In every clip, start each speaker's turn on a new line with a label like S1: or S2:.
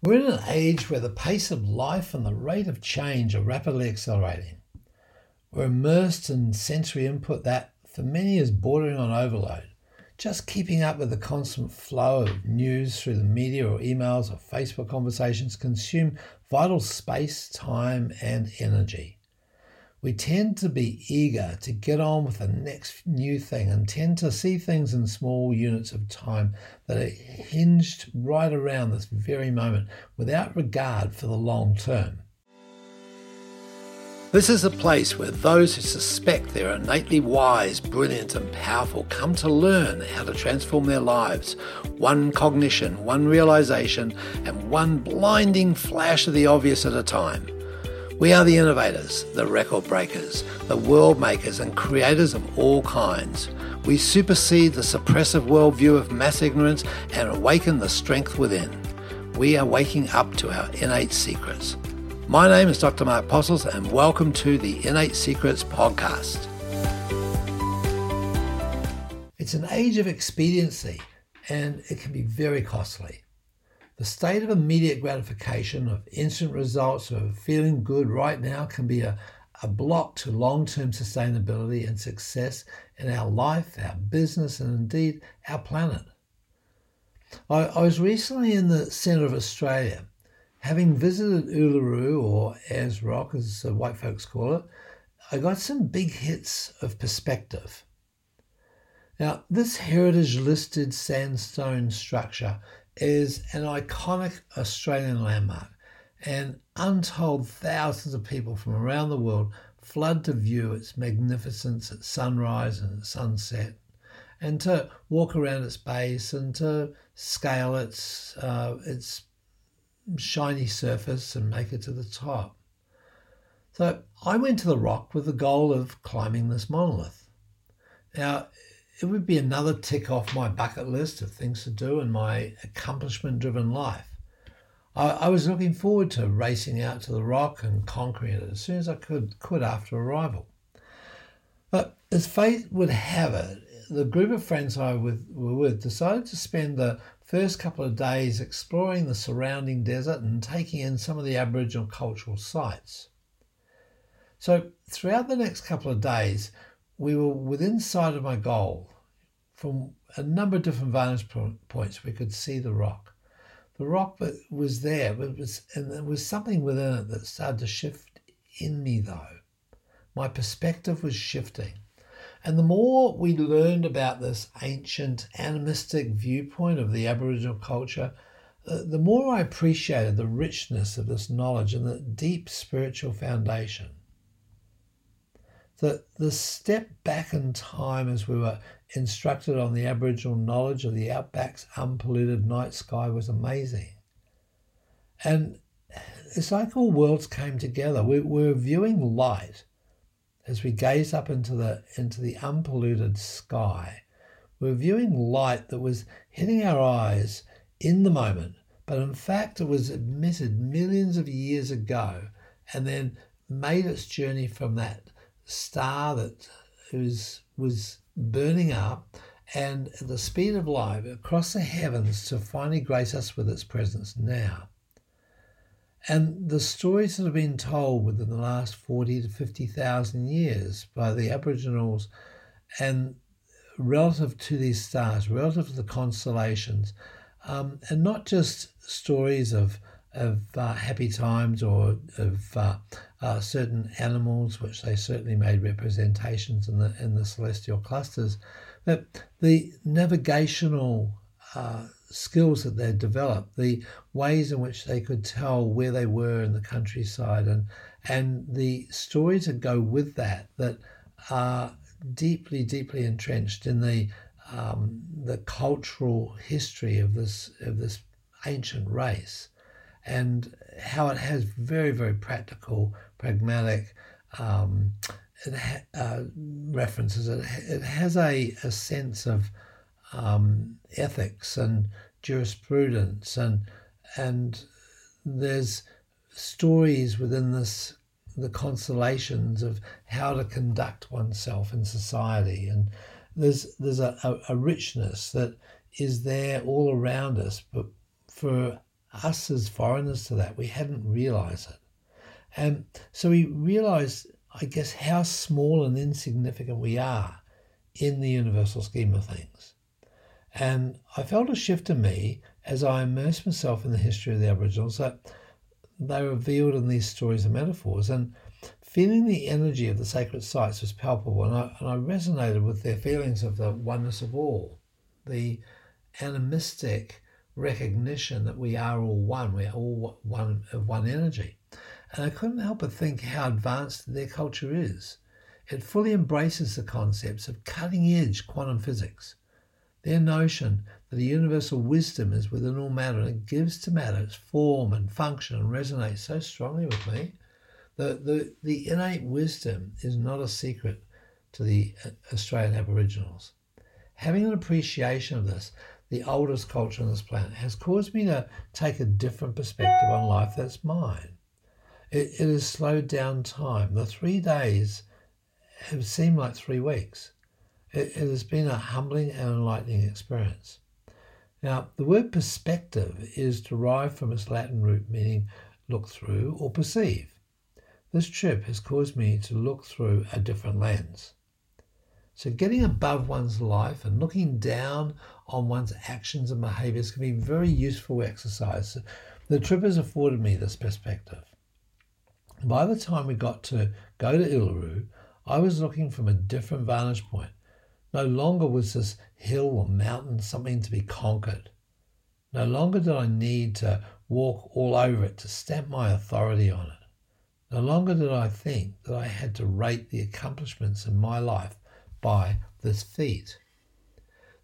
S1: We're in an age where the pace of life and the rate of change are rapidly accelerating. We're immersed in sensory input that, for many, is bordering on overload. Just keeping up with the constant flow of news through the media or emails or Facebook conversations consume vital space, time, and energy we tend to be eager to get on with the next new thing and tend to see things in small units of time that are hinged right around this very moment without regard for the long term. This is a place where those who suspect they're innately wise, brilliant, and powerful come to learn how to transform their lives, one cognition, one realization, and one blinding flash of the obvious at a time. We are the innovators, the record breakers, the world makers, and creators of all kinds. We supersede the suppressive worldview of mass ignorance and awaken the strength within. We are waking up to our innate secrets. My name is Dr. Mark Postles, and welcome to the Innate Secrets podcast. It's an age of expediency, and it can be very costly. The state of immediate gratification, of instant results, of feeling good right now can be a, a block to long term sustainability and success in our life, our business, and indeed our planet. I, I was recently in the centre of Australia. Having visited Uluru, or Ayers Rock as the white folks call it, I got some big hits of perspective. Now, this heritage listed sandstone structure is an iconic Australian landmark, and untold thousands of people from around the world flood to view its magnificence at sunrise and at sunset, and to walk around its base and to scale its uh, its shiny surface and make it to the top. So I went to the rock with the goal of climbing this monolith. Now, it would be another tick off my bucket list of things to do in my accomplishment driven life. I, I, was looking forward to racing out to the rock and conquering it as soon as I could, could after arrival. But as fate would have it, the group of friends I with, were with decided to spend the first couple of days exploring the surrounding desert and taking in some of the Aboriginal cultural sites. So, throughout the next couple of days, we were within sight of my goal. From a number of different vantage points, we could see the rock. The rock was there, but it was, and there was something within it that started to shift in me, though. My perspective was shifting. And the more we learned about this ancient animistic viewpoint of the Aboriginal culture, uh, the more I appreciated the richness of this knowledge and the deep spiritual foundation the, the step back in time as we were instructed on the Aboriginal knowledge of the outback's unpolluted night sky was amazing. And it's like all worlds came together. We, we were viewing light as we gaze up into the, into the unpolluted sky. We're viewing light that was hitting our eyes in the moment, but in fact it was emitted millions of years ago and then made its journey from that star that was was burning up and at the speed of light across the heavens to finally grace us with its presence now. And the stories that have been told within the last 40 to 50,000 years by the Aboriginals and relative to these stars, relative to the constellations, um, and not just stories of of uh, happy times or of uh, uh, certain animals, which they certainly made representations in the in the celestial clusters, but the navigational uh, skills that they developed, the ways in which they could tell where they were in the countryside, and and the stories that go with that that are deeply, deeply entrenched in the um, the cultural history of this of this ancient race and how it has very, very practical, pragmatic um, ha- uh, references. It, it has a, a sense of um, ethics and jurisprudence, and and there's stories within this the constellations of how to conduct oneself in society, and there's there's a, a, a richness that is there all around us, but for us as foreigners to that. We hadn't realized it. And so we realized, I guess, how small and insignificant we are in the universal scheme of things. And I felt a shift in me as I immersed myself in the history of the Aboriginals that they revealed in these stories and metaphors. And feeling the energy of the sacred sites was palpable, and I, and I resonated with their feelings of the oneness of all, the animistic recognition that we are all one, we're all one of one energy. And I couldn't help but think how advanced their culture is. It fully embraces the concepts of cutting edge quantum physics. Their notion that a universal wisdom is within all matter and gives to matter its form and function and resonates so strongly with me. The, the, the innate wisdom is not a secret to the uh, Australian Aboriginals. Having an appreciation of this, the oldest culture on this planet, has caused me to take a different perspective on life that's mine. It, it has slowed down time. The three days have seemed like three weeks. It, it has been a humbling and enlightening experience. Now, the word perspective is derived from its Latin root meaning look through or perceive. This trip has caused me to look through a different lens. So, getting above one's life and looking down on one's actions and behaviors can be very useful exercise. The trip has afforded me this perspective. By the time we got to go to Uluru, I was looking from a different vantage point. No longer was this hill or mountain something to be conquered. No longer did I need to walk all over it to stamp my authority on it. No longer did I think that I had to rate the accomplishments in my life by this feat.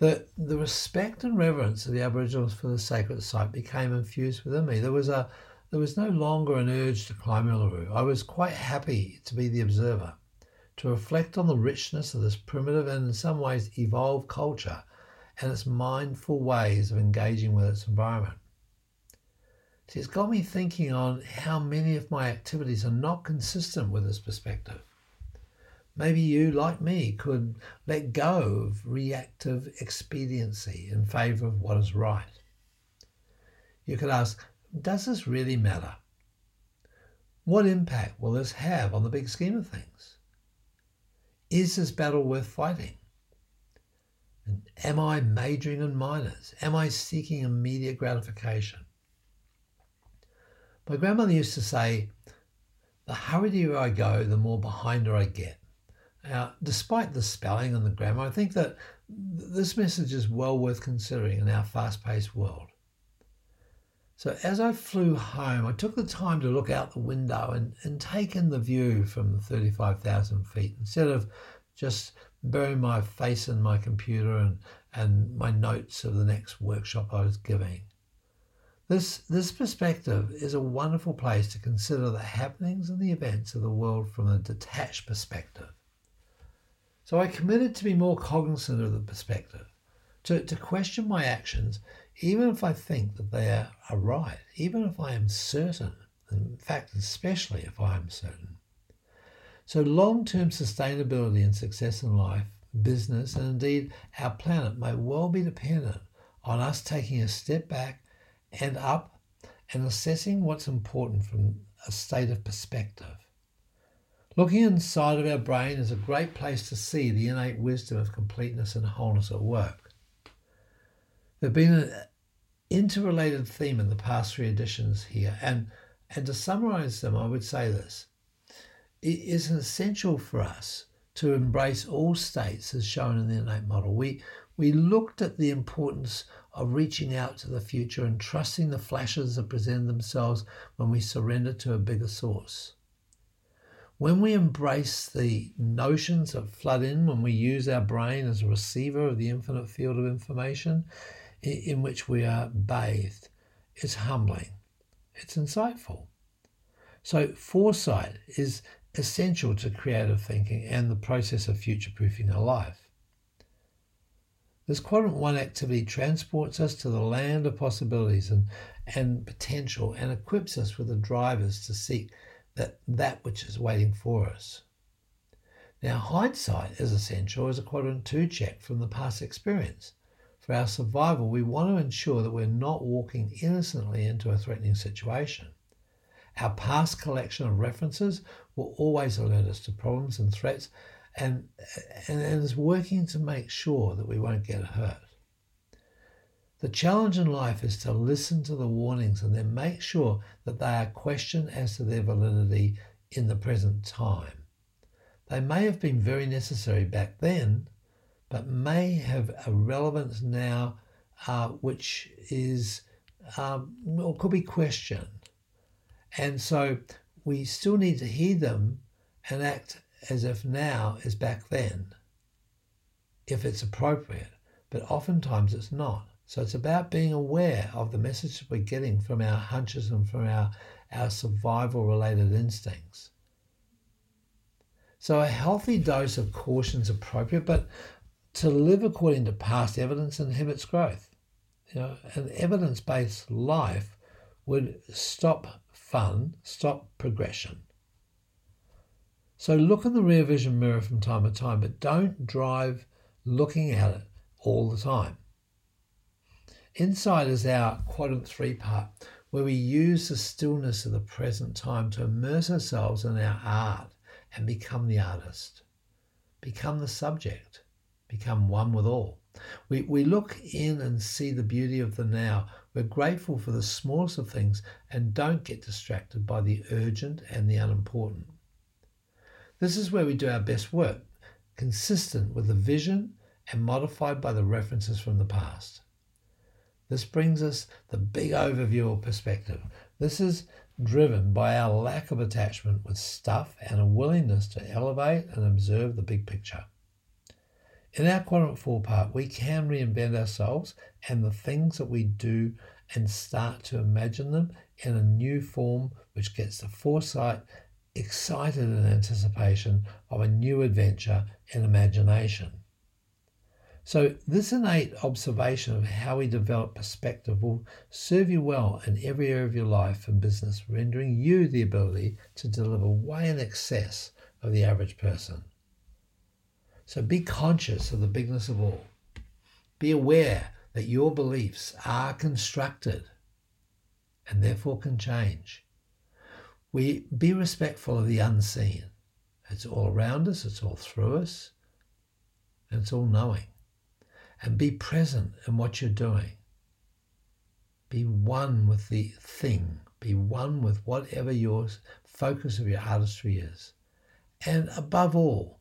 S1: The, the respect and reverence of the Aboriginals for the sacred site became infused within me. There was, a, there was no longer an urge to climb Uluru. I was quite happy to be the observer, to reflect on the richness of this primitive and in some ways evolved culture and its mindful ways of engaging with its environment. See, it's got me thinking on how many of my activities are not consistent with this perspective. Maybe you, like me, could let go of reactive expediency in favour of what is right. You could ask, does this really matter? What impact will this have on the big scheme of things? Is this battle worth fighting? And am I majoring in minors? Am I seeking immediate gratification? My grandmother used to say, the hurrieder I go, the more behind her I get. Now, despite the spelling and the grammar, I think that this message is well worth considering in our fast paced world. So, as I flew home, I took the time to look out the window and, and take in the view from 35,000 feet instead of just burying my face in my computer and, and my notes of the next workshop I was giving. This, this perspective is a wonderful place to consider the happenings and the events of the world from a detached perspective. So I committed to be more cognizant of the perspective, to, to question my actions, even if I think that they are, are right, even if I am certain, in fact, especially if I am certain. So long term sustainability and success in life, business, and indeed our planet may well be dependent on us taking a step back and up and assessing what's important from a state of perspective. Looking inside of our brain is a great place to see the innate wisdom of completeness and wholeness at work. There's been an interrelated theme in the past three editions here, and, and to summarize them, I would say this. It is essential for us to embrace all states as shown in the innate model. We, we looked at the importance of reaching out to the future and trusting the flashes that present themselves when we surrender to a bigger source. When we embrace the notions that flood in, when we use our brain as a receiver of the infinite field of information in which we are bathed, it's humbling, it's insightful. So, foresight is essential to creative thinking and the process of future proofing our life. This quadrant one activity transports us to the land of possibilities and, and potential and equips us with the drivers to seek that, that which is waiting for us. Now, hindsight is essential as a quadrant two check from the past experience. For our survival, we want to ensure that we're not walking innocently into a threatening situation. Our past collection of references will always alert us to problems and threats and, and, and is working to make sure that we won't get hurt. The challenge in life is to listen to the warnings and then make sure that they are questioned as to their validity in the present time. They may have been very necessary back then, but may have a relevance now uh, which is um, or could be questioned. And so we still need to hear them and act as if now is back then, if it's appropriate. But oftentimes it's not. So it's about being aware of the message we're getting from our hunches and from our, our survival related instincts. So a healthy dose of caution is appropriate, but to live according to past evidence inhibits growth. You know, an evidence-based life would stop fun, stop progression. So look in the rear vision mirror from time to time, but don't drive looking at it all the time. Insight is our quadrant three part, where we use the stillness of the present time to immerse ourselves in our art and become the artist, become the subject, become one with all. We, we look in and see the beauty of the now. We're grateful for the smallest of things and don't get distracted by the urgent and the unimportant. This is where we do our best work, consistent with the vision and modified by the references from the past. This brings us the big overview or perspective. This is driven by our lack of attachment with stuff and a willingness to elevate and observe the big picture. In our quadrant four part, we can reinvent ourselves and the things that we do and start to imagine them in a new form, which gets the foresight excited in anticipation of a new adventure and imagination. So, this innate observation of how we develop perspective will serve you well in every area of your life and business, rendering you the ability to deliver way in excess of the average person. So, be conscious of the bigness of all. Be aware that your beliefs are constructed and therefore can change. We be respectful of the unseen. It's all around us, it's all through us, and it's all knowing. And be present in what you're doing. Be one with the thing. Be one with whatever your focus of your artistry is. And above all,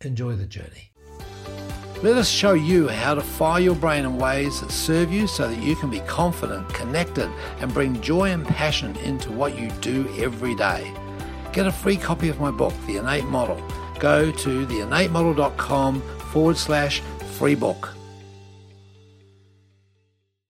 S1: enjoy the journey. Let us show you how to fire your brain in ways that serve you so that you can be confident, connected, and bring joy and passion into what you do every day. Get a free copy of my book, The Innate Model. Go to theinnatemodel.com forward slash free book.